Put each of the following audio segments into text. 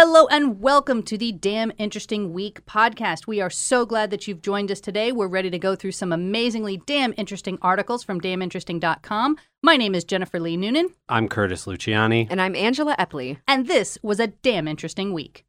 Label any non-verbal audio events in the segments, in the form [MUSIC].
Hello and welcome to the Damn Interesting Week podcast. We are so glad that you've joined us today. We're ready to go through some amazingly damn interesting articles from damninteresting.com. My name is Jennifer Lee Noonan, I'm Curtis Luciani. And I'm Angela Epley. and this was a damn interesting week.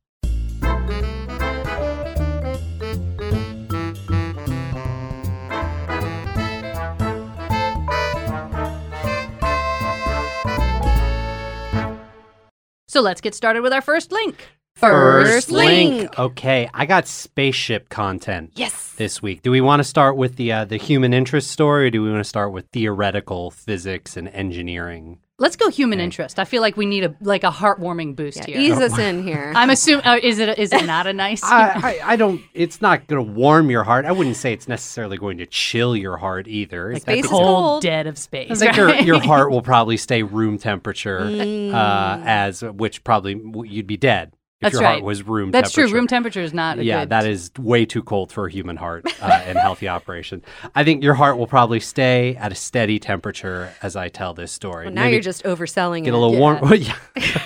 So let's get started with our first link. First link. Okay, I got spaceship content Yes. this week. Do we want to start with the uh, the human interest story, or do we want to start with theoretical physics and engineering? Let's go human Okay. interest. I feel like we need a like a heartwarming boost Yeah, here. ease us [LAUGHS] in here. I'm assuming uh, is it is it not a nice? I, [LAUGHS] I, I don't. It's not going to warm your heart. I wouldn't say it's necessarily going to chill your heart either. It's space is cold, cold. dead of space. I think your, right? your heart [LAUGHS] will probably stay room temperature, Mm. uh, as which probably you'd be dead if That's your right. heart was room temperature. That's true. Room temperature is not. A yeah, good... that is way too cold for a human heart uh, in healthy operation. I think your heart will probably stay at a steady temperature as I tell this story. Well, now Maybe you're just overselling get it. a little Yeah. warm. [LAUGHS] Well, yeah. [LAUGHS]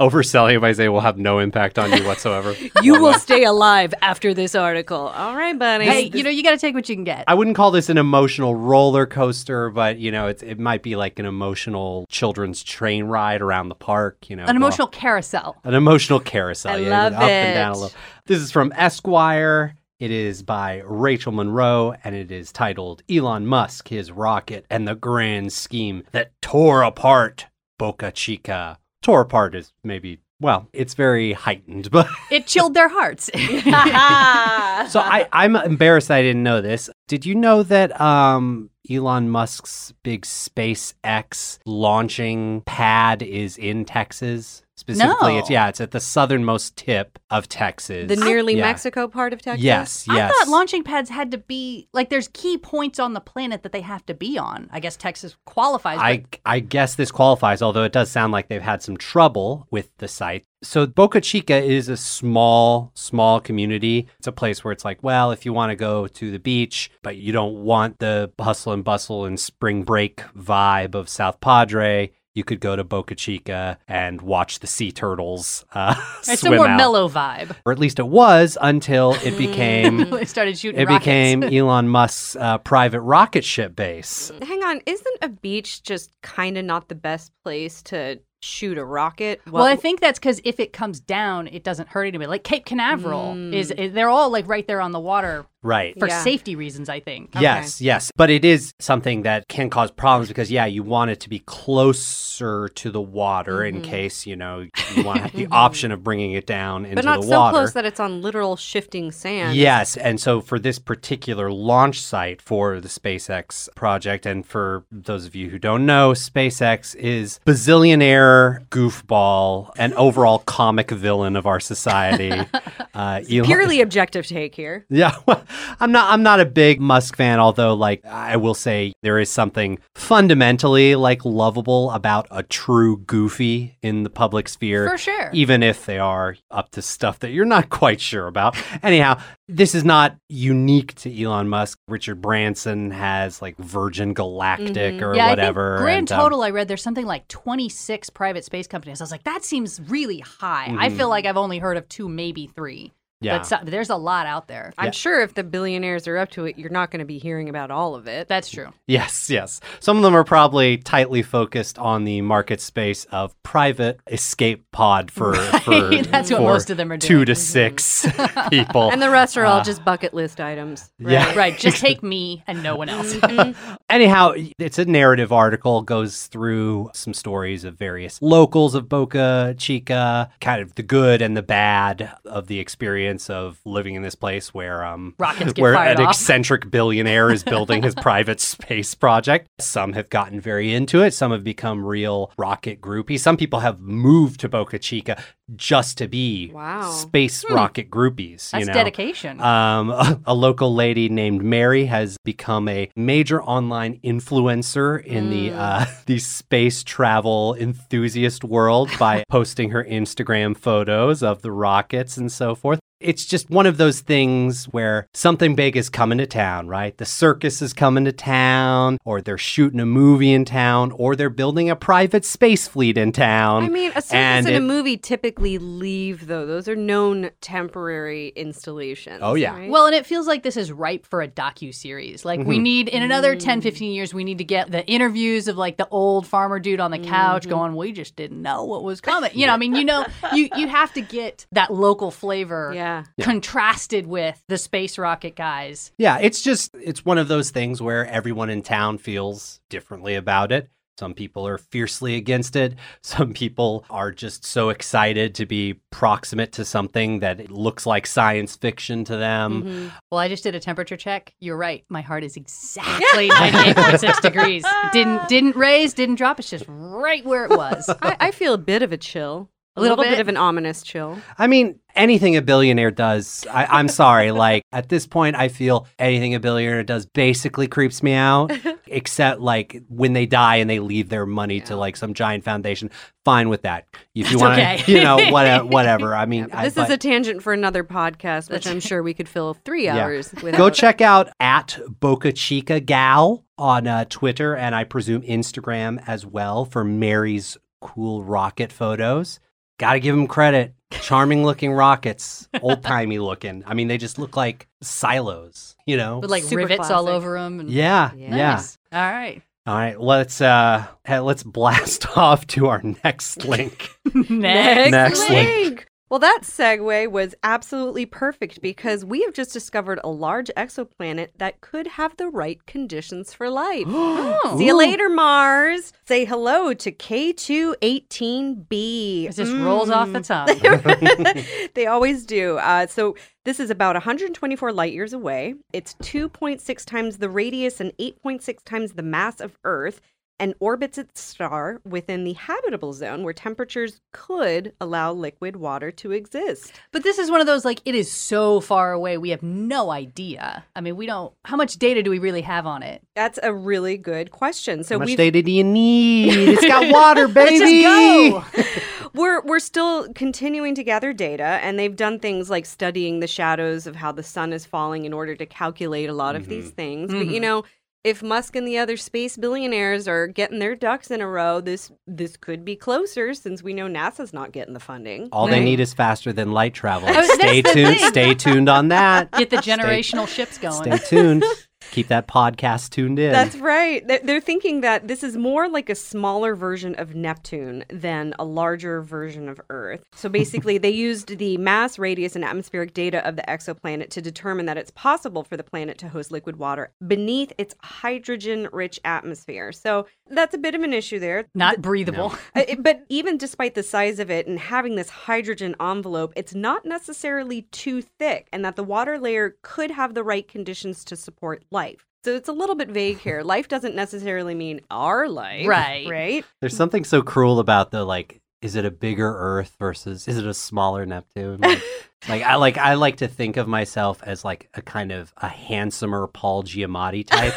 Overselling if I say will have no impact on you whatsoever. [LAUGHS] you will stay alive after this article. All right, buddy. Hey, you know you got to take what you can get. I wouldn't call this an emotional roller coaster, but you know, it's it might be like an emotional children's train ride around the park. You know, An go- emotional carousel. an emotional carousel. I love up and down a it. little. This is from Esquire. It is by Rachel Monroe, and it is titled Elon Musk, His Rocket, and the Grand Scheme That Tore Apart Boca Chica. Tore apart is maybe, well, it's very heightened, [LAUGHS] but It chilled their hearts. [LAUGHS] so I, I'm embarrassed I didn't know this. Did you know that um, Elon Musk's big SpaceX launching pad is in Texas? Specifically, No. it's yeah, it's at the southernmost tip of Texas. the nearly Yeah. Mexico part of Texas. Yes, yes. I thought launching pads had to be like there's key points on the planet that they have to be on. I guess Texas qualifies. I I guess this qualifies, although it does sound like they've had some trouble with the site. So Boca Chica is a small, small community. It's a place where it's like, well, if you want to go to the beach, but you don't want the hustle and bustle and spring break vibe of South Padre, you could go to Boca Chica and watch the sea turtles uh, it's a more out. mellow vibe. Or at least it was until it [LAUGHS] became they started shooting. it rockets. became [LAUGHS] Elon Musk's uh, private rocket ship base. Hang on, isn't a beach just kind of not the best place to shoot a rocket? Well, I think that's because if it comes down, it doesn't hurt anybody. Like Cape Canaveral Mm. is, is- they're all like right there on the water Right. for Yeah. safety reasons. I think. Yes, yes. But it is something that can cause problems because, yeah, you want it to be closer to the water in case, you know, you want the [LAUGHS] option of bringing it down into the water. but not the so water. close that it's on literal shifting sand. Yes, and so for this particular launch site for the SpaceX project, and for those of you who don't know, SpaceX is bazillionaire goofball and [LAUGHS] overall comic villain of our society. [LAUGHS] Uh, Elon- Purely objective take here. yeah, well, I'm not. I'm not a big Musk fan, although, like, I will say there is something fundamentally like lovable about a true goofy in the public sphere, For sure. even if they are up to stuff that you're not [LAUGHS] quite sure about. Anyhow, this is not unique to Elon Musk. Richard Branson has like Virgin Galactic or yeah, whatever. Grand and, um, total, I read there's something like 26 private space companies. I was like, that seems really high. I feel like I've only heard of two, maybe three. Mm-hmm. Yeah. But so, there's a lot out there. I'm Yeah. sure if the billionaires are up to it, you're not going to be hearing about all of it. That's true. Yes, yes. Some of them are probably tightly focused on the market space of private escape pod for, for [LAUGHS] That's what most of them are two doing. to six people. and the rest are all Uh, just bucket list items. yeah. Right. Just take me and no one else. [LAUGHS] Anyhow, it's a narrative article, goes through some stories of various locals of Boca Chica, kind of the good and the bad of the experience of living in this place where um Rockets get where fired an off. eccentric billionaire is building his private space project. Some have gotten very into it, some have become real rocket groupies. Some people have moved to Boca Chica just to be Wow. space rocket groupies, you Hmm. That's know. dedication. Um, a, [LAUGHS] a local lady named Mary has become a major online influencer in the uh, [LAUGHS] the space travel enthusiast world by [LAUGHS] posting her Instagram photos of the rockets and so forth. It's just one of those things where something big is coming to town, right? The circus is coming to town, or they're shooting a movie in town, or they're building a private space fleet in town. I mean, a circus and and a movie typically leave though. Those are known temporary installations. Oh, yeah. right? Well, and it feels like this is ripe for a docu series. Like we Mhm. need in another Mm. 10, 15 years, we need to get the interviews of like the old farmer dude on the couch Mhm. going, "We just didn't know what was coming." You know, I mean, you know, [LAUGHS] you you have to get that local flavor yeah. contrasted with the space rocket guys. Yeah, it's just it's one of those things where everyone in town feels differently about it. Some people are fiercely against it. [LAUGHS] Some people are just so excited to be proximate to something that it looks like science fiction to them. Mhm. Well, I just did a temperature check. You're right. My heart is exactly [LAUGHS] 98.6 degrees. Didn't [LAUGHS] didn't raise, didn't drop. It's just right where it was. I, I feel a bit of a chill. A, A little little bit? bit? of an ominous chill. I mean, anything a billionaire does, I, I'm sorry. [LAUGHS] like at this point, I feel anything a billionaire does basically creeps me out, [LAUGHS] except like when they die and they leave their money to like some giant foundation. Fine with that. If you want to, okay. you know, [LAUGHS] what, whatever. I mean, I, this but- is a tangent for another podcast, which I'm sure we could fill three Yeah. hours with. Go check out at Boca Chica Gal on uh, Twitter and I presume Instagram as well for Mary's cool rocket photos. Got to give them credit. Charming looking rockets, old timey looking. I mean, they just look like silos, you know? With like Super rivets all over them. And... yeah, Yeah. yeah. Nice. All right. All right, let's uh hey, [LAUGHS] let's blast [LAUGHS] off to our next link. [LAUGHS] Next. Next link. Well, that segue was absolutely perfect because we have just discovered a large exoplanet that could have the right conditions for life. [GASPS] Oh. See you later, Mars. Say hello to K2-18b. It just rolls off the Mm. tongue. [LAUGHS] they always do. Uh, so this is about 124 light years away. It's 2.6 times the radius and 8.6 times the mass of Earth and orbits its star within the habitable zone where temperatures could allow liquid water to exist. But this is one of those like it is so far away. We have no idea. I mean, we don't. How much data do we really have on it? That's a really good question. So How much we've data do you need? [LAUGHS] It's got water, [LAUGHS] Let's baby. just go. [LAUGHS] We're we're still continuing to gather data, and they've done things like studying the shadows of how the sun is falling in order to calculate a lot of these things. But you Mhm. know, if Musk and the other space billionaires are getting their ducks in a row, this this could be closer since we know NASA's not getting the funding. All they need is faster than light travel. Oh, Stay tuned. Stay tuned on that. Get the Stay- generational ships going. Stay tuned. [LAUGHS] Keep that podcast tuned in. That's right. They're, they're thinking that this is more like a smaller version of Neptune than a larger version of Earth. So basically, they [LAUGHS] used the mass, radius, and atmospheric data of the exoplanet to determine that it's possible for the planet to host liquid water beneath its hydrogen rich atmosphere. So that's a bit of an issue there. Not breathable. Uh, it- but even despite the size of it and having this hydrogen envelope, it's not necessarily too thick, and that the water layer could have the right conditions to support life. So it's a little bit vague here. [LAUGHS] Life doesn't necessarily mean our life. Right. Right. There's something so cruel about the like. Is it a bigger Earth versus is it a smaller Neptune? Like, [LAUGHS] like I like I like to think of myself as like a kind of a handsomer Paul Giamatti [LAUGHS] type,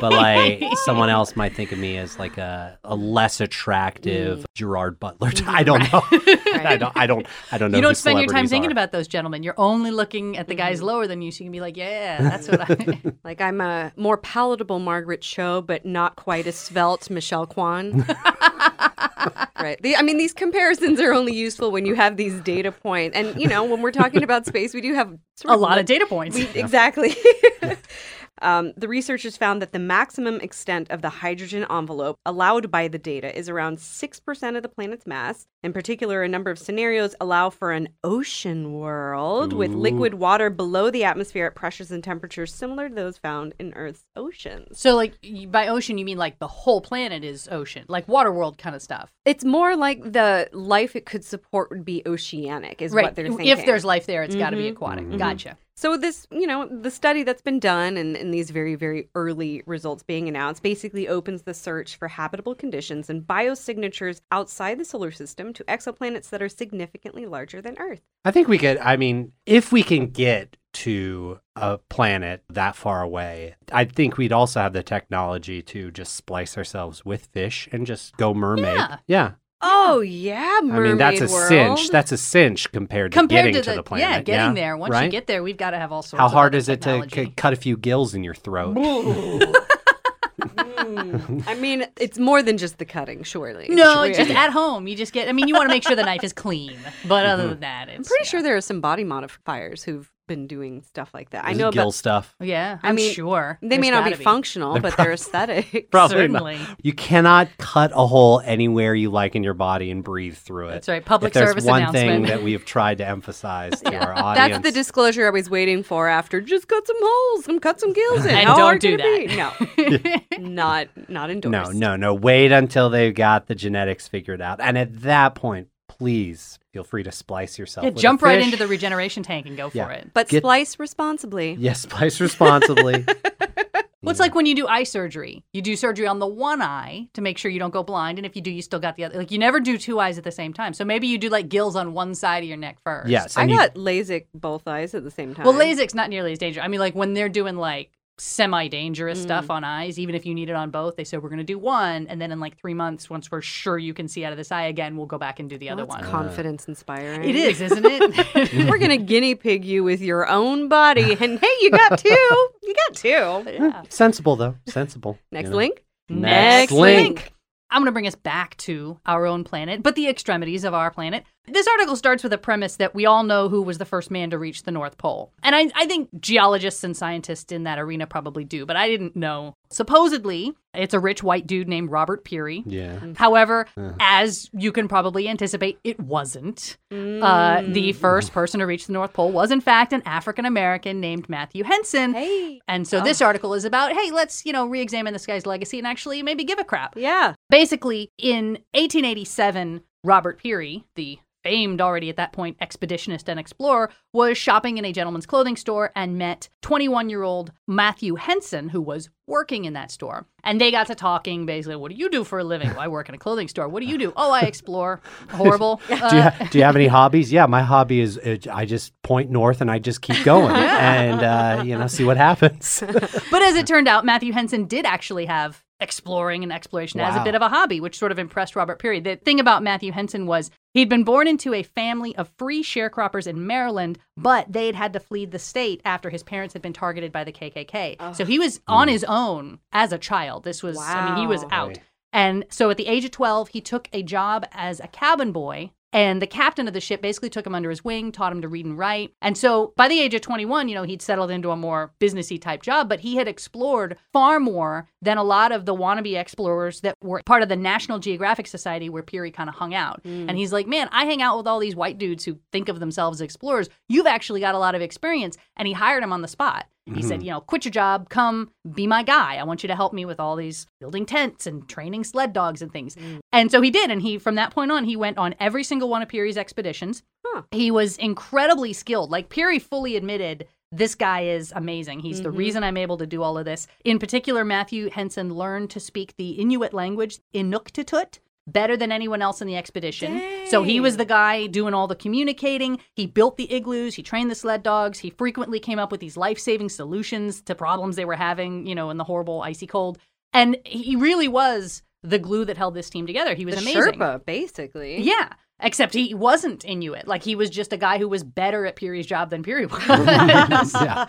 but like someone else might think of me as like a, a less attractive Gerard Butler. type. I don't know. [LAUGHS] I don't. I don't. I don't know. you don't spend your time celebrities thinking are. about those gentlemen. You're only looking at the guys Mhm. lower than you, so you can be like, yeah, that's what I. Like I'm a more palatable Margaret Cho, but not quite as svelte Michelle Kwan. Right. The, I mean, these comparisons are only useful when you have these data points, and you know, when we're talking about space, we do have sort a lot li- of data points. We, exactly. [LAUGHS] um, the researchers found that the maximum extent of the hydrogen envelope allowed by the data is around 6% of the planet's mass. In particular, a number of scenarios allow for an ocean world with liquid water below the atmosphere at pressures and temperatures similar to those found in Earth's oceans. So, like by ocean, you mean like the whole planet is ocean, like water world kind of stuff, It's more like the life it could support would be oceanic, is what they're thinking. If there's life there, it's got to be aquatic. Mhm. Gotcha. So this, you know, the study that's been done and, and these very, very early results being announced basically opens the search for habitable conditions and biosignatures outside the solar system to exoplanets that are significantly larger than Earth. I think we could. I mean, if we can get to a planet that far away, I think we'd also have the technology to just splice ourselves with fish and just go mermaid. Yeah. yeah. Oh yeah, I mean, that's a world. cinch. That's a cinch compared to Compared getting to the, the, planet. yeah, getting there. Once you get there, we've got to have all sorts. Of. How hard other is it to c- cut a few gills in your throat? [LAUGHS] Mm. I mean, it's more than just the cutting, surely. No, Sure. it's just at home. You just get. I mean, you want to make sure the knife is clean, but other than that, it's I'm pretty yeah. sure there are some body modifiers who've been doing stuff like that. I know gill about stuff. Yeah, I I'm mean, sure they may not be gotta functional, They're but they're aesthetic. [LAUGHS] Probably Certainly. not. You cannot cut a hole anywhere you like in your body and breathe through it. That's right. Public if there's service one thing that we've tried to emphasize to [LAUGHS] Yeah. our audience. That's the disclosure I was waiting for after just cut some holes, some cut some gills in. And How don't do can it be? No, [LAUGHS] not not endorsed. no, no, no. Wait until they've got the genetics figured out, and at that point, please feel free to splice yourself. Yeah, with a jump right into the regeneration tank and go for it. But Get- splice responsibly. Yes, splice responsibly. [LAUGHS] Well, it's like when you do eye surgery. You do surgery on the one eye to make sure you don't go blind, and if you do, you still got the other. Like you never do two eyes at the same time. So maybe you do like gills on one side of your neck first. yes, I and you- got LASIK both eyes at the same time. Well, LASIK's not nearly as dangerous. I mean, like when they're doing like semi-dangerous Mm. stuff on eyes, even if you need it on both, they said we're going to do one, and then in like three months, once we're sure you can see out of this eye again, we'll go back and do the other Well, one. that's confidence inspiring. it is, isn't it? [LAUGHS] We're gonna guinea pig you with your own body, [LAUGHS] and hey, you got two. You got two. yeah. sensible though. Sensible. Next you know. link. Next Next link. I'm going to bring us back to our own planet, but the extremities of our planet. This article starts with a premise that we all know who was the first man to reach the North Pole. And I, I think geologists and scientists in that arena probably do, but I didn't know. Supposedly, it's a rich white dude named Robert Peary. Yeah. However, Uh-huh. as you can probably anticipate, it wasn't. Uh, the first person to reach the North Pole was, in fact, an African American named Matthew Henson. Hey. And so this article is about, hey, let's, you know, re examine this guy's legacy and actually maybe give a crap. Yeah. Basically, in 1887, Robert Peary, the famed already at that point expeditionist and explorer, was shopping in a gentleman's clothing store and met 21 year old Matthew Henson, who was working in that store. And they got to talking basically, what do you do for a living? Well, I work in a clothing store. What do you do? Oh, I explore. [LAUGHS] Horrible. Do you, Uh, ha- do you have any hobbies? Yeah, my hobby is uh, I just point north and I just keep going [LAUGHS] and uh, you know see what happens. [LAUGHS] But as it turned out, Matthew Henson did actually have exploring and exploration as a bit of a hobby, which sort of impressed Robert Peary. The thing about Matthew Henson was he'd been born into a family of free sharecroppers in Maryland, but they had had to flee the state after his parents had been targeted by the KKK. So he was on his own as a child. This was, I mean, he was out. Right. And so at the age of 12, he took a job as a cabin boy. And the captain of the ship basically took him under his wing, taught him to read and write. And so by the age of 21, you know, he'd settled into a more businessy type job, but he had explored far more than a lot of the wannabe explorers that were part of the National Geographic Society where Peary kind of hung out. Mm. And he's like, man, I hang out with all these white dudes who think of themselves as explorers. You've actually got a lot of experience. And he hired him on the spot. He said, mm-hmm. you know, quit your job, come be my guy. I want you to help me with all these building tents and training sled dogs and things. Mm. And so he did. And he, from that point on, he went on every single one of Peary's expeditions. Huh. He was incredibly skilled. Like Peary fully admitted, this guy is amazing. He's the mm-hmm. reason I'm able to do all of this. In particular, Matthew Henson learned to speak the Inuit language, Inuktitut, better than anyone else in the expedition. So he was the guy doing all the communicating. He built the igloos, he trained the sled dogs, he frequently came up with these life-saving solutions to problems they were having, you know, in the horrible icy cold. And he really was the glue that held this team together. He was the amazing. Sherpa, basically. Yeah. Except he wasn't Inuit. Like he was just a guy who was better at Peary's job than Peary was. [LAUGHS] Yeah.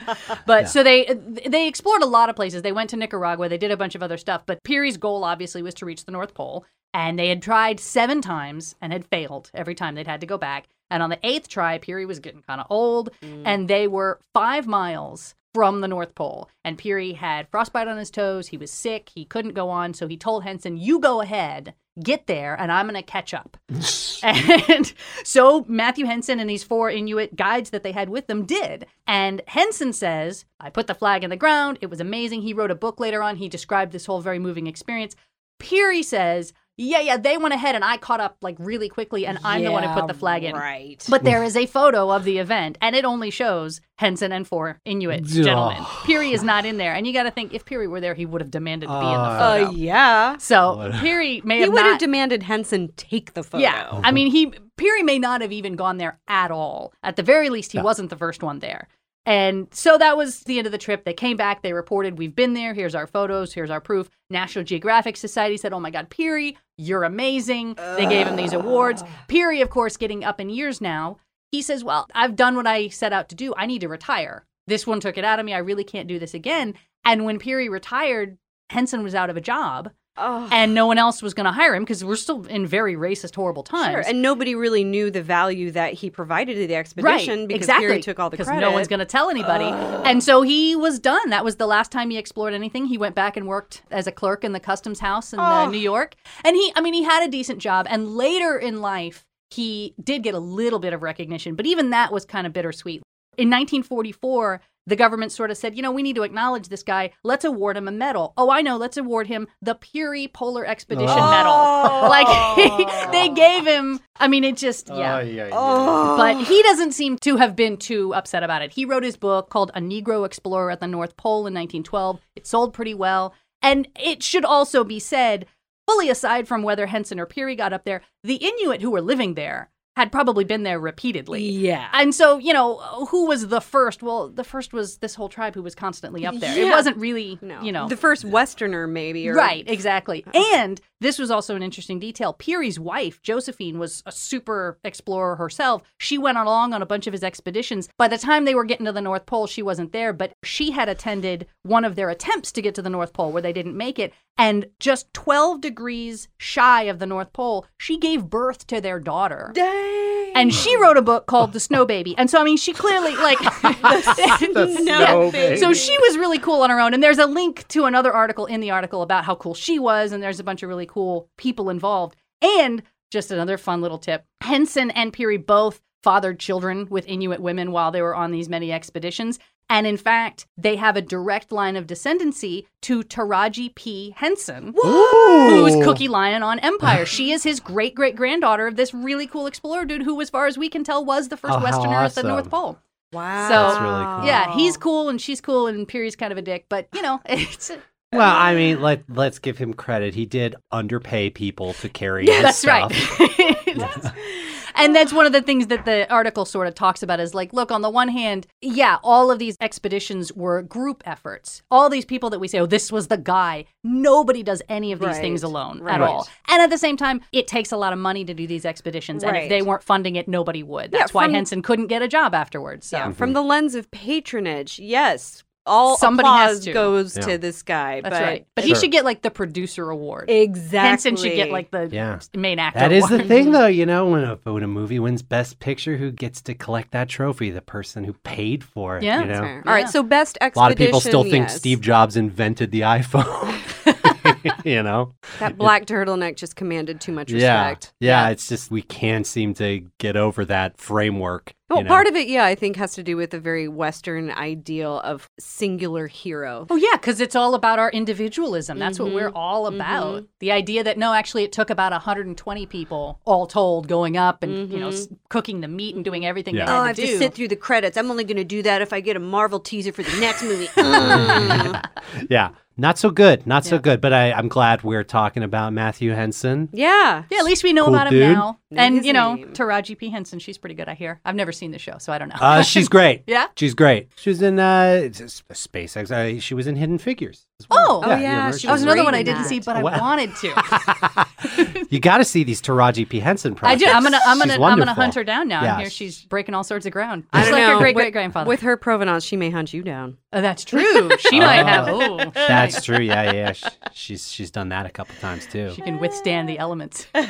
But so they they explored a lot of places. They went to Nicaragua. They did a bunch of other stuff. But Peary's goal obviously was to reach the North Pole. And they had tried seven times and had failed every time they'd had to go back. And on the eighth try, Peary was getting kind of old, mm. and they were five miles from the North Pole. And Peary had frostbite on his toes. He was sick. He couldn't go on. So he told Henson, You go ahead, get there, and I'm going to catch up. [LAUGHS] and so Matthew Henson and these four Inuit guides that they had with them did. And Henson says, I put the flag in the ground. It was amazing. He wrote a book later on. He described this whole very moving experience. Peary says, yeah, yeah, they went ahead and I caught up like really quickly and I'm the one who put the flag in. Right. But there is a photo of the event, and it only shows Henson and four Inuit gentlemen. Peary is not in there, and you got to think if Peary were there, he would have demanded to be in the Uh, photo. uh, yeah. so Peary may have He have would not. have demanded Henson take the photo. yeah, I mean, he Peary may not have even gone there at all. At the very least, he Yeah. wasn't the first one there. And so that was the end of the trip. They came back, they reported, We've been there. Here's our photos, here's our proof. National Geographic Society said, Oh my God, Peary, you're amazing. They gave him these awards. Peary, of course, getting up in years now, he says, Well, I've done what I set out to do. I need to retire. This one took it out of me. I really can't do this again. And when Peary retired, Henson was out of a job Oh. and no one else was going to hire him because we're still in very racist, horrible times. Sure, and nobody really knew the value that he provided to the expedition right, because exactly. Took all the credit. because no one's going to tell anybody. And so he was done. That was the last time he explored anything. He went back and worked as a clerk in the customs house in uh, Oh. New York. And he, I mean, he had a decent job. And later in life, he did get a little bit of recognition, but even that was kind of bittersweet. In 1944, the government sort of said, you know, we need to acknowledge this guy. Let's award him a medal. Oh, I know. Let's award him the Peary Polar Expedition Oh. Medal. [LAUGHS] Like [LAUGHS] they oh. gave him. I mean, it just oh, yeah. Oh, yeah, yeah. Oh. But he doesn't seem to have been too upset about it. He wrote his book called A Negro Explorer at the North Pole in 1912. It sold pretty well. And it should also be said, fully aside from whether Henson or Peary got up there, the Inuit who were living there had probably been there repeatedly. yeah. And so, you know, who was the first? Well, the first was this whole tribe who was constantly up there. It wasn't really, No. you know. the first Westerner, maybe. Or, Right, exactly. Uh-huh. And this was also an interesting detail. Peary's wife, Josephine, was a super explorer herself. She went along on a bunch of his expeditions. By the time they were getting to the North Pole, she wasn't there, but she had attended one of their attempts to get to the North Pole where they didn't make it. And just 12 degrees shy of the North Pole, she gave birth to their daughter. Dang. And she wrote a book called The Snow Baby. And so, I mean, she clearly, like, [LAUGHS] [LAUGHS] The snow baby. so she was really cool on her own. And there's a link to another article in the article about how cool she was. And there's a bunch of really cool people involved. And just another fun little tip Henson and Peary both fathered children with Inuit women while they were on these many expeditions. And in fact, they have a direct line of descendancy to Taraji P. Henson, who was Cookie Lyon on Empire. she is his great great granddaughter of this really cool explorer dude who, as far as we can tell, was the first Oh, how Westerner at the. North Pole. Wow. So- That's really cool. Yeah, he's cool and she's cool and Peary's kind of a dick, but you know, [LAUGHS] it's Well, I mean, let let's give him credit. He did underpay people to carry yeah, his that's stuff. [LAUGHS] right. and that's one of the things that the article sort of talks about is like, look, on the one hand, yeah, all of these expeditions were group efforts. All these people that we say, oh, this was the guy. Nobody does any of these Right, things alone right. at all. And at the same time, it takes a lot of money to do these expeditions. And if Right. they weren't funding it, nobody would. Yeah, That's why from- Henson couldn't get a job afterwards. So. Yeah, from the lens of patronage, yes, all Somebody applause has to. goes Yeah. to this guy. That's but right. But Sure. he should get like the producer award. exactly, Henson should get like the Yeah. main actor. That is the thing, [LAUGHS] though. You know, when a, when a movie wins Best Picture, who gets to collect that trophy? The person who paid for it. Yeah. you know? Fair. All right, Yeah. so best A lot of people still think yes. Steve Jobs invented the iPhone. [LAUGHS] you know? That black turtleneck just commanded too much Yeah. respect. yeah. It's just we can't seem to get over that framework. Well, you know? part of it, yeah, I think has to do with the very Western ideal of singular hero. Oh yeah, because it's all about our individualism. That's what Mhm. we're all about. Mhm. The idea that no, actually, it took about 120 people all told going up and you know s- cooking the meat and doing everything Yeah. they Oh, had I have to to sit through the credits. I'm only going to do that if I get a Marvel teaser for the next movie. [LAUGHS] Mm. Yeah. Not so good. Not so Yeah. good. But I, I'm glad we're talking about Matthew Henson. yeah. yeah, at least we know Cool about him dude. now. Know and you know, name. Taraji P Henson, she's pretty good. I hear. I've never seen the show, so I don't know. Uh, she's [LAUGHS] great. yeah. She's great. She was in uh, it's- it's SpaceX. Uh, she was in Hidden Figures. As well. Oh. Oh, you yeah, remember? she That was was another one I didn't that. see, but I Wow. wanted to. [LAUGHS] you got to see these Taraji P Henson projects. I projects. do. I'm gonna. I'm gonna. I'm gonna hunt her down now. Yeah, I hear she's breaking all sorts of ground. I Just don't like know. her great With- great grandfather. With her provenance, she may hunt you down. Oh, that's true. She [LAUGHS] might have. Oh, That's true. Yeah, yeah. Sh- She's she's done that a couple times too. She can withstand the elements. [LAUGHS] All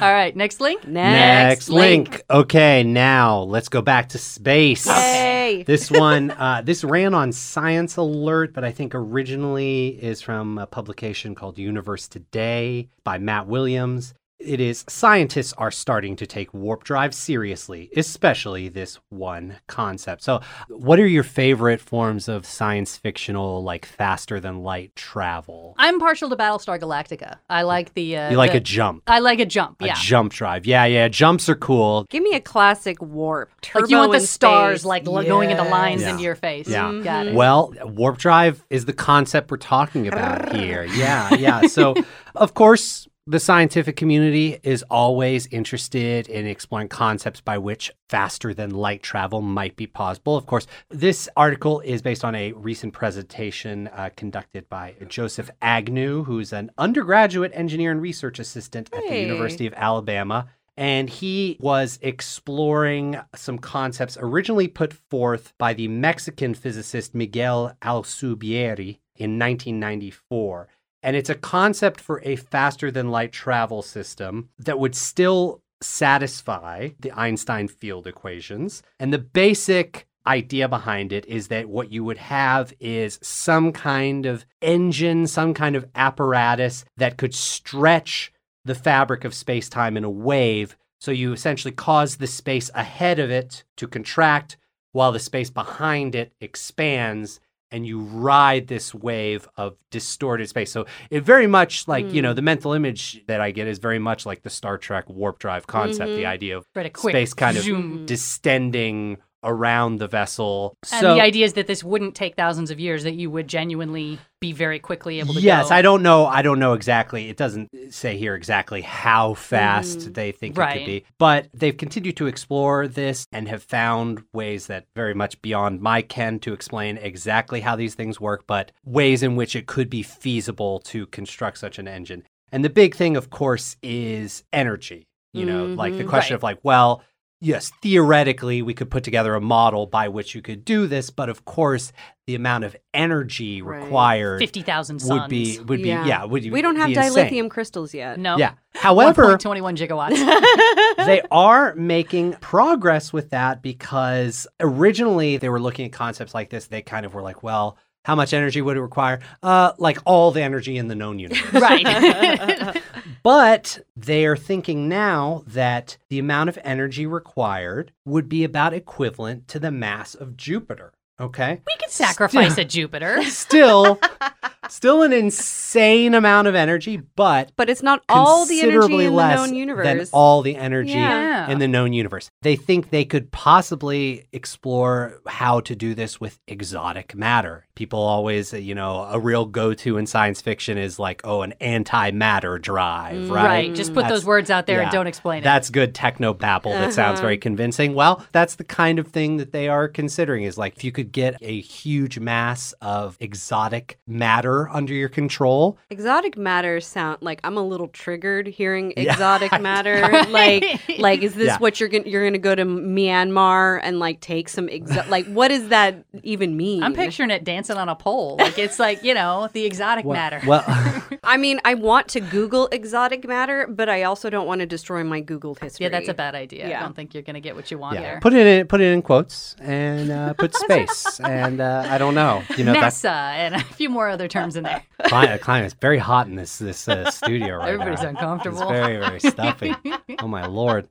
right, next link. Next link. Okay, now let's go back to space. Yay. This one, uh, this ran on Science Alert, but I think originally is from a publication called Universe Today by Matt Williams. It is scientists are starting to take warp drive seriously, especially this one concept. So, what are your favorite forms of science fictional, like faster than light travel? I'm partial to Battlestar Galactica. I like the. Uh, You like the- a jump, I like a jump. a Yeah. jump drive. Yeah, yeah. Jumps are cool. Give me a classic warp. Turbo Like you want the stars space. like lo- going into lines Yeah. into your face. Yeah. Got it. Well, warp drive is the concept we're talking about here. Yeah, yeah. So, [LAUGHS] of course, The scientific community is always interested in exploring concepts by which faster than light travel might be possible. Of course, this article is based on a recent presentation uh, conducted by Joseph Agnew, who's an undergraduate engineer and research assistant at the University of Alabama. And he was exploring some concepts originally put forth by the Mexican physicist Miguel Alcubierre in 1994. And it's a concept for a faster than light travel system that would still satisfy the Einstein field equations. And the basic idea behind it is that what you would have is some kind of engine, some kind of apparatus that could stretch the fabric of space time in a wave. So you essentially cause the space ahead of it to contract while the space behind it expands and you ride this wave of distorted space. So it very much like, you know, mm. the mental image that I get is very much like the Star Trek warp drive concept, the mm-hmm. idea of Right, a quick space kind of zoom. distending around the vessel. And so the idea is that this wouldn't take thousands of years; that you would genuinely be very quickly able to yes, go. I don't know. I don't know exactly. It doesn't say here exactly how fast they think it could be, but they've continued to explore this and have found ways that very much beyond my ken to explain exactly how these things work, but ways in which it could be feasible to construct such an engine. And the big thing, of course, is energy. You know, like the Mhm. question Right. of like, well, yes, theoretically, we could put together a model by which you could do this, but of course, the amount of energy Right. required fifty thousand would be would be yeah, would we don't have be insane. dilithium crystals yet. no. Yeah. However, twenty-one gigawatts. [LAUGHS] they are making progress with that because originally they were looking at concepts like this. They kind of were like, well, how much energy would it require? Uh, like all the energy in the known universe. [LAUGHS] right. [LAUGHS] But they are thinking now that the amount of energy required would be about equivalent to the mass of Jupiter. Okay. we could sacrifice a Jupiter. Still, still an insane amount of energy, but But it's not all the energy considerably in the less known than universe. all the energy Yeah. in the known universe. They think they could possibly explore how to do this with exotic matter. People always, you know, a real go-to in science fiction is like, oh, an antimatter drive, Mm, right? Right. Just put That's- those words out there and don't explain it. That's good techno babble that sounds Uh-huh. very convincing. Well, that's the kind of thing that they are considering is like if you could get a huge mass of exotic matter under your control, exotic matter sound like I'm a little triggered hearing Yeah. exotic [LAUGHS] matter. [LAUGHS] like, like is this Yeah. what you're gonna you're gonna go to Myanmar and like take some exo- like what does that even mean? I'm picturing it dancing on a pole. Like it's like, you know, the exotic matter. Well, [LAUGHS] [LAUGHS] I mean, I want to Google exotic matter, but I also don't want to destroy my Googled history. yeah, that's a bad idea. I don't think you're going to get what you want yeah, there. put it in put it in quotes and uh, put [LAUGHS] space and uh, I don't know, you know that's NASA and a few more other terms in there. climate, climate's very hot in this this uh, studio right Everybody's now. uncomfortable. It's very very stuffy. oh my lord.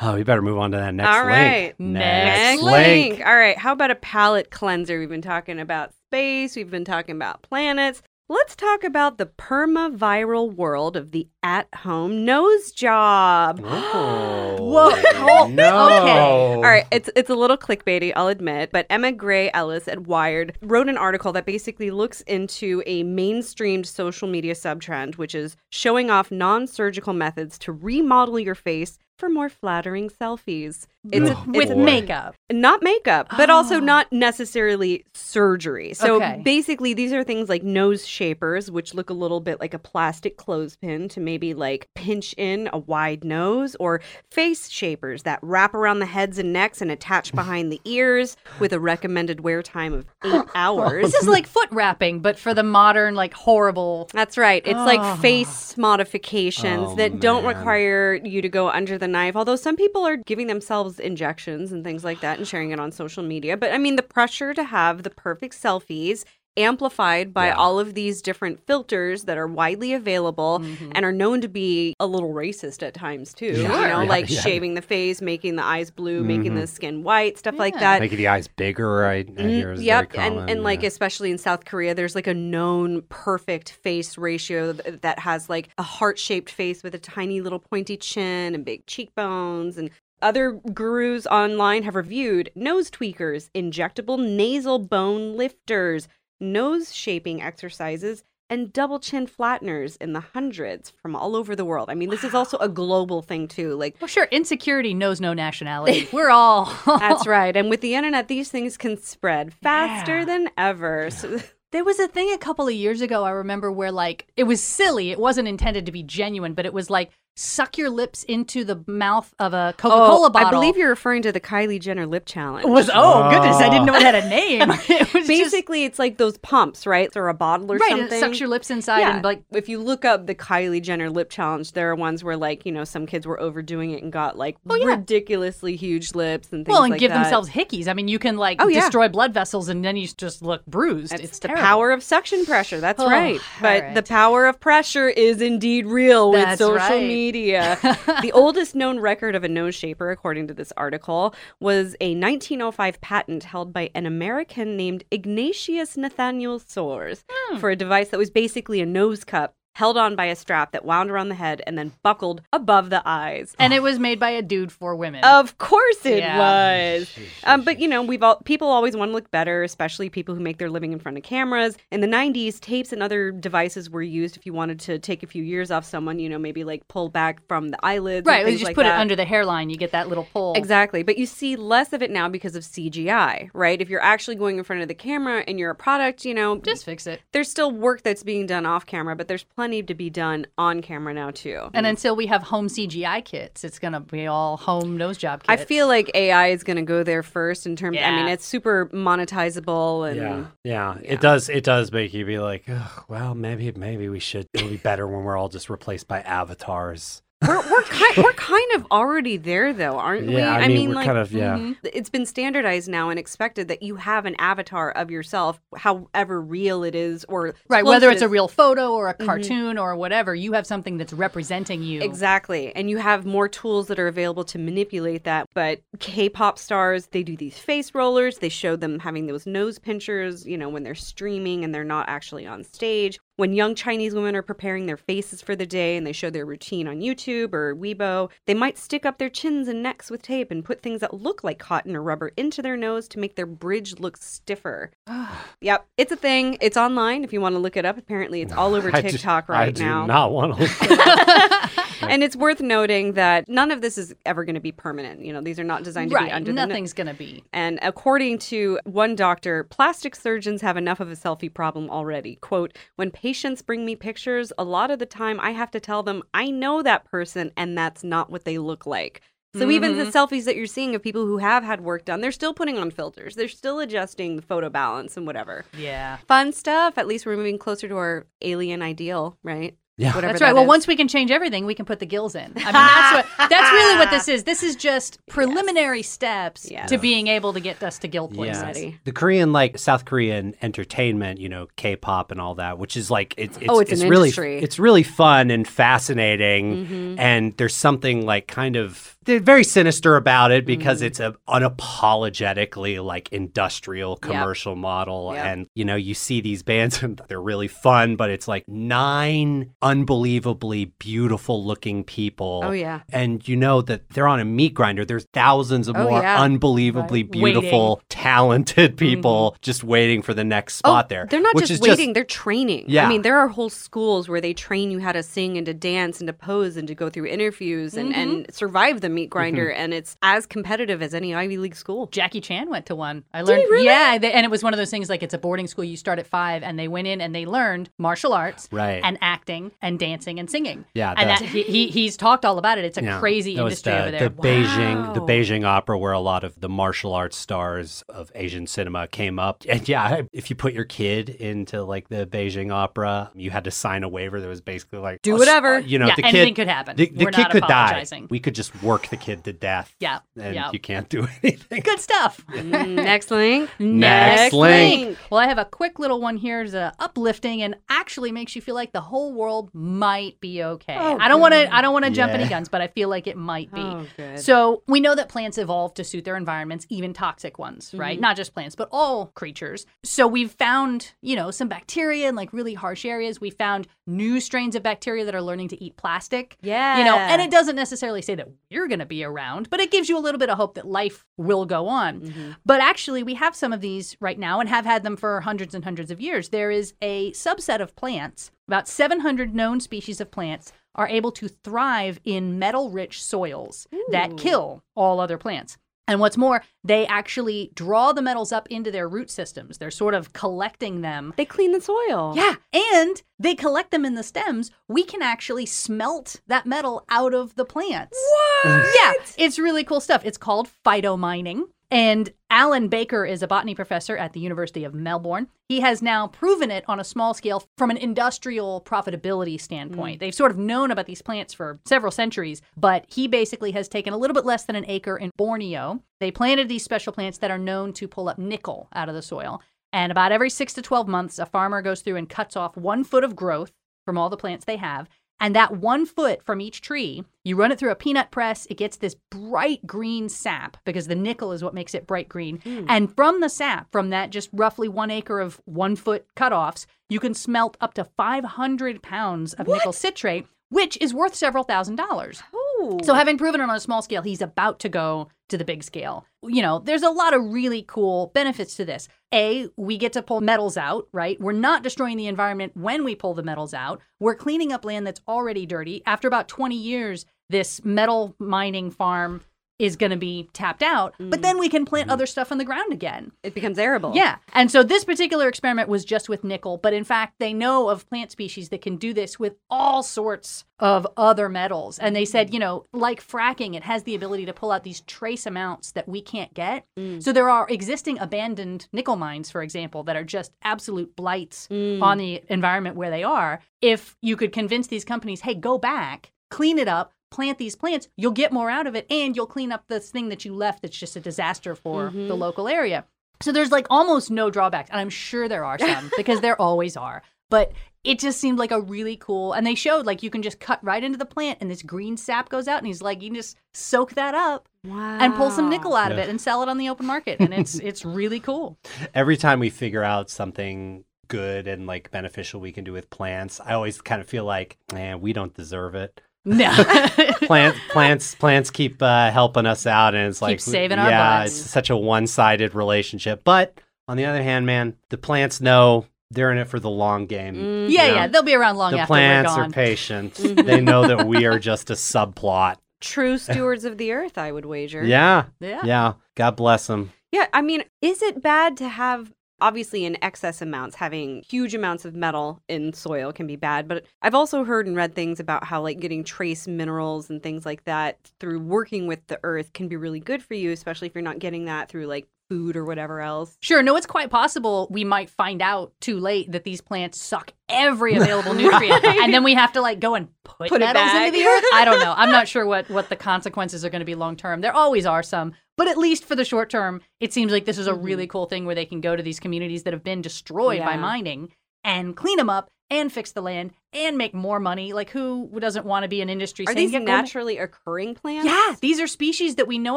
Oh, we better move on to that next All right. link. Next Next link. All right. How about a palate cleanser? We've been talking about space. We've been talking about planets. Let's talk about the perma-viral world of the at-home nose job. [GASPS] Oh, [LAUGHS] Whoa. No. Okay. All right, it's it's a little clickbaity, I'll admit, but Emma Gray Ellis at Wired wrote an article that basically looks into a mainstreamed social media subtrend, which is showing off non-surgical methods to remodel your face for more flattering selfies. It's, Oh, With boy. makeup. not makeup, but ah. also Oh. not necessarily surgery. So Okay. basically, these are things like nose shapers, which look a little bit like a plastic clothespin to maybe like pinch in a wide nose, or face shapers that wrap around the heads and necks and attach [LAUGHS] behind the ears with a recommended wear time of eight [LAUGHS] hours. This is like foot wrapping, but for the modern, like horrible. That's right. It's Oh. like ah. face modifications Oh, that don't require you to go under knife. Although some people are giving themselves injections and things like that and sharing it on social media. But I mean, the pressure to have the perfect selfies amplified by Yeah. all of these different filters that are widely available Mm-hmm. and are known to be a little racist at times too. Yeah. You know, Yeah, like shaving the face, making the eyes blue, making Mhm. the skin white, stuff like that. Making the eyes bigger, I, I Mm, is yep, and and like especially in South Korea, there's like a known perfect face ratio that has like a heart shaped face with a tiny little pointy chin and big cheekbones. And other gurus online have reviewed nose tweakers, injectable nasal bone lifters, nose shaping exercises, and double chin flatteners in the hundreds from all over the world. I mean, this is also a global thing too. Like Well, sure, insecurity knows no nationality. [LAUGHS] We're all. [LAUGHS] that's right. And with the internet, these things can spread faster Yeah. than ever. So [LAUGHS] There was a thing a couple of years ago, I remember, where like it was silly. It wasn't intended to be genuine, but it was like suck your lips into the mouth of a Coca Cola bottle. Oh, I believe you're referring to the Kylie Jenner lip challenge. It was oh goodness, I didn't know it had a [LAUGHS] name. [LAUGHS] It was just- Basically, it's like those pumps, right? Or a bottle or right. something. It sucks your lips inside yeah. and like if you look up the Kylie Jenner lip challenge, there are ones where like you know some kids were overdoing it and got like Oh, yeah. ridiculously huge lips and things well, and like give that. themselves hickeys. I mean, you can like Oh, yeah. destroy blood vessels and then you just look bruised. It's, it's the terrible. power of suction pressure. That's Oh, right. But all the power of pressure is indeed real with That's social right. media. The [LAUGHS] oldest known record of a nose shaper, according to this article, was a 1905 patent held by an American named Ignatius Nathaniel Soares Hmm. for a device that was basically a nose cup held on by a strap that wound around the head and then buckled above the eyes. And it was made by a dude for women. Of course it Yeah. was. Um, but you know, we've all people always want to look better, especially people who make their living in front of cameras. In the '90s, tapes and other devices were used if you wanted to take a few years off someone. You know, maybe like pull back from the eyelids. right. You just like put that. it under the hairline. You get that little pull. Exactly. But you see less of it now because of CGI, right? If you're actually going in front of the camera and you're a product, you know, Just fix it. there's still work that's being done off camera, but there's plenty to be done on camera now too. And until we have home CGI kits, it's gonna be all home nose job I feel like AI is going to go there first in terms. I mean, it's super monetizable and Yeah, yeah, Yeah. It does. It does make you be like, well, maybe, maybe we should. It'll be better when we're all just replaced by avatars. We're we're kind we're kind of already there though, aren't we? Yeah, I mean, we're kind of- yeah. mhm. It's been standardized now and expected that you have an avatar of yourself, however real it is, or right. Whether it's a real photo or a cartoon or whatever, you have something that's representing you. Exactly. And you have more tools that are available to manipulate that. But K pop stars, they do these face rollers. They show them having those nose pinchers, you know, when they're streaming and they're not actually on stage. When young Chinese women are preparing their faces for the day and they show their routine on YouTube or Weibo, they might stick up their chins and necks with tape and put things that look like cotton or rubber into their nose to make their bridge look stiffer. [SIGHS] Yep, it's a thing. It's online if you want to look it up. Apparently, it's all over [LAUGHS] I do- TikTok I right do now. not want to. [LAUGHS] and it's worth noting that none of this is ever going to be permanent. You know, these are not designed to be right. under. Nothing's gonna be. and according to one doctor, plastic surgeons have enough of a selfie problem already. Quote, when patients bring me pictures, a lot of the time I have to tell them I know that person and that's not what they look like. So even the mm-hmm. selfies that you're seeing of people who have had work done, they're still putting on filters. They're still adjusting the photo balance and whatever. Yeah. Fun stuff. At least we're moving closer to our alien ideal, right? Yeah. That's right. that Well, is. once we can change everything, we can put the gills in. I mean, that's what that's really what this is. This is just preliminary steps Yes. to being able to get us to gill places. Ready. The Korean, like South Korean entertainment, you know, K-pop and all that, which is like it's it's, Oh, it's an really industry. it's really fun and fascinating, Mm-hmm. and there's something like kind of they're very sinister about it because Mm-hmm. it's a unapologetically like industrial commercial model, Yep. and you know you see these bands [LAUGHS] and they're really fun, but it's like nine unbelievably beautiful looking people. Oh, yeah. and you know that they're on a meat grinder. There's thousands of Oh, more yeah. unbelievably Right. beautiful, talented people just waiting for the next spot there. Mm-hmm. Oh, They're not which just is waiting, they're training. Yeah. I mean, there are whole schools where they train you how to sing and to dance and to pose and to go through interviews and, and survive the meat grinder. Mm-hmm. And it's as competitive as any Ivy League school. Jackie Chan went to one. I learned, he really? yeah, they, and it was one of those things like it's a boarding school. You start at five, and they went in and they learned martial arts, Right. and acting and dancing and singing. Yeah, and that, he, he he's talked all about it. It's a Yeah, crazy industry the, over there. The Beijing, the Beijing opera, where a lot of the martial arts stars of Asian cinema came up. And yeah, if you put your kid into like the Beijing opera, you had to sign a waiver that was basically like Do "Oh, whatever." You know, Yeah, the anything kid could happen. The, the We're kid not could die. We could just work the kid to death. Yeah, and yeah. you can't do [LAUGHS] anything. Good stuff. [LAUGHS] Mm, Next link. Next link. Well, I have a quick little one here. It's uh, uplifting and actually makes you feel like the whole world might be okay. Oh, I don't want to. I don't want to jump any guns, but I feel like it might be. Oh, good. So we know that plants evolve to suit their environments, even toxic ones, right? Mm-hmm. Not just plants, but all creatures. So we've found, you know, some bacteria in like really harsh areas. We found new strains of bacteria that are learning to eat plastic. Yeah. You know, and it doesn't necessarily say that we're going to be around, but it gives you a little bit of hope that life will go on. Mm-hmm. But actually, we have some of these right now and have had them for hundreds and hundreds of years. There is a subset of plants, about 700 known species of plants are able to thrive in metal rich soils that kill all other plants. And what's more, they actually draw the metals up into their root systems. They're sort of collecting them. They clean the soil. Yeah, and they collect them in the stems. We can actually smelt that metal out of the plants. What? Yeah, it's really cool stuff. It's called phytomining. And Alan Baker is a botany professor at the University of Melbourne. He has now proven it on a small scale from an industrial profitability standpoint. Mm. They've sort of known about these plants for several centuries, but he basically has taken a little bit less than an acre in Borneo. They planted these special plants that are known to pull up nickel out of the soil. And about every six to 12 months, a farmer goes through and cuts off one foot of growth from all the plants they have. And that one foot from each tree, you run it through a peanut press. It gets this bright green sap because the nickel is what makes it bright green. Mm. And from the sap, from that just roughly one acre of one foot cutoffs, you can smelt up to 500 pounds of nickel citrate, which is worth several thousand dollars. Oh, So, having proven it on a small scale, he's about to go to the big scale. You know, there's a lot of really cool benefits to this. A, we get to pull metals out, right? We're not destroying the environment when we pull the metals out. We're cleaning up land that's already dirty. After about 20 years, this metal mining farm is going to be tapped out, but then we can plant other stuff on the ground again. it becomes arable. Yeah. And so this particular experiment was just with nickel, but in fact, they know of plant species that can do this with all sorts of other metals. And they said, you know, like fracking, it has the ability to pull out these trace amounts that we can't get. Mm. So there are existing abandoned nickel mines, for example, that are just absolute blights mm. on the environment where they are. If you could convince these companies, hey, go back, clean it up, plant these plants, you'll get more out of it and you'll clean up this thing that you left that's just a disaster for the mm-hmm. local area. So there's like almost no drawbacks. And I'm sure there are some [LAUGHS] because there always are. But it just seemed like a really cool and they showed like you can just cut right into the plant and this green sap goes out and he's like you can just soak that up Wow. and pull some nickel out of it and sell it on the open market and it's [LAUGHS] it's really cool. Every time we figure out something good and like beneficial we can do with plants, I always kind of feel like, man, we don't deserve it. No. [LAUGHS] plants, plants, plants keep uh, helping us out, and it's like saving our yeah, it's such a one-sided relationship. But on the other hand, man, the plants know they're in it for the long game. Mm. yeah, Yeah. yeah, they'll be around long the after we're plants are gone. patient. Mhm. they know that we are just a subplot. True [LAUGHS] stewards of the earth, I would wager. Yeah, yeah. yeah. God bless them. Yeah, I mean, is it bad to have obviously in excess amounts having huge amounts of metal in soil can be bad, but I've also heard and read things about how like getting trace minerals and things like that through working with the earth can be really good for you, especially if you're not getting that through like food or whatever else. Sure, no, it's quite possible we might find out too late that these plants suck every [LAUGHS] available nutrient, Right. and then we have to like go and put, Put it metals back. into the earth. I don't know. [LAUGHS] I'm not sure what what the consequences are going to be long term. There always are some, but at least for the short term, it seems like this is a Mhm. really cool thing where they can go to these communities that have been destroyed by mining and clean them up and fix the land and make more money. Like who doesn't want to be an industry? Are these "Yeah, naturally occurring plants? yeah, these are species that we know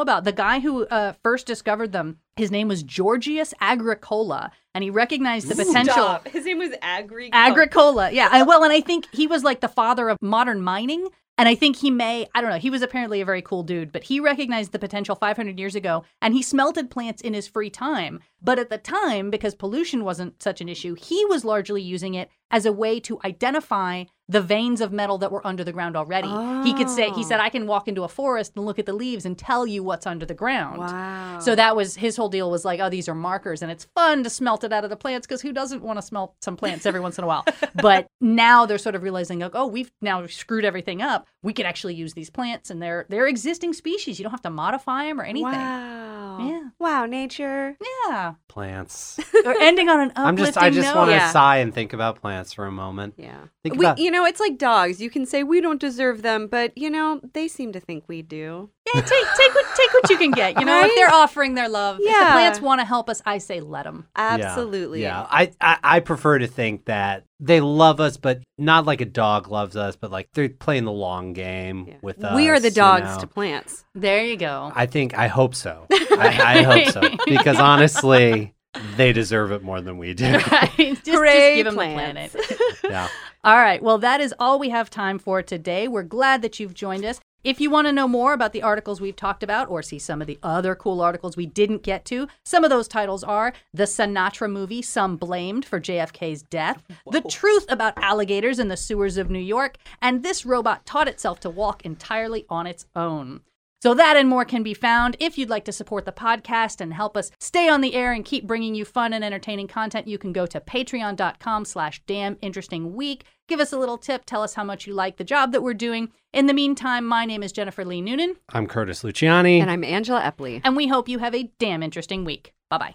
about. The guy who uh, first discovered them, his name was Georgius agricola, and he recognized the potential. Stop. His name was Agricola. Agricola, yeah. And, well, and I think he was like the father of modern mining. And I think he may, I don't know, he was apparently a very cool dude, but he recognized the potential 500 years ago and he smelted plants in his free time. But at the time, because pollution wasn't such an issue, he was largely using it as a way to identify the veins of metal that were under the ground already. He could say, he Oh. said, I can walk into a forest and look at the leaves and tell you what's under the ground. Wow. So that was his whole deal was like, oh, these are markers, and it's fun to smelt it out of the plants because who doesn't want to smelt some plants every once in a while? [LAUGHS] But now they're sort of realizing, like, oh, we've now screwed everything up. We could actually use these plants, and they're they're existing species. You don't have to modify them or anything. Wow. Yeah. Wow, nature. Yeah. Plants. We're ending on an uplifting [LAUGHS] I'm just I just note. want to Yeah. sigh and think about plants for a moment. Yeah. Think We, about you know, it's like dogs. You can say we don't deserve them, but you know, they seem to think we do. Yeah, take take what take what you can get. You know, Right? if they're offering their love, if the plants want to help us, I say let them. Absolutely. Yeah, I, I I prefer to think that they love us, but not like a dog loves us, but like they're playing the long game Yeah. with us. we are the you dogs know? to plants. There you go. I think I hope so. [LAUGHS] I, I hope so because honestly, they deserve it more than we do. right. [LAUGHS] Just, just give them plants. the planet. [LAUGHS] yeah. All right. Well, that is all we have time for today. We're glad that you've joined us. If you want to know more about the articles we've talked about or see some of the other cool articles we didn't get to, some of those titles are The Sinatra Movie Some Blamed for JFK's Death, The Truth About Alligators in the Sewers of New York, and This Robot Taught Itself to Walk Entirely on Its Own. So that and more can be found. If you'd like to support the podcast and help us stay on the air and keep bringing you fun and entertaining content, you can go to patreon.com slash damn interesting week. Give us a little tip. Tell us how much you like the job that we're doing. In the meantime, my name is Jennifer Lee Noonan, I'm Curtis Luciani. And I'm Angela Epley. and we hope you have a damn interesting week. Bye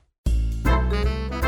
bye.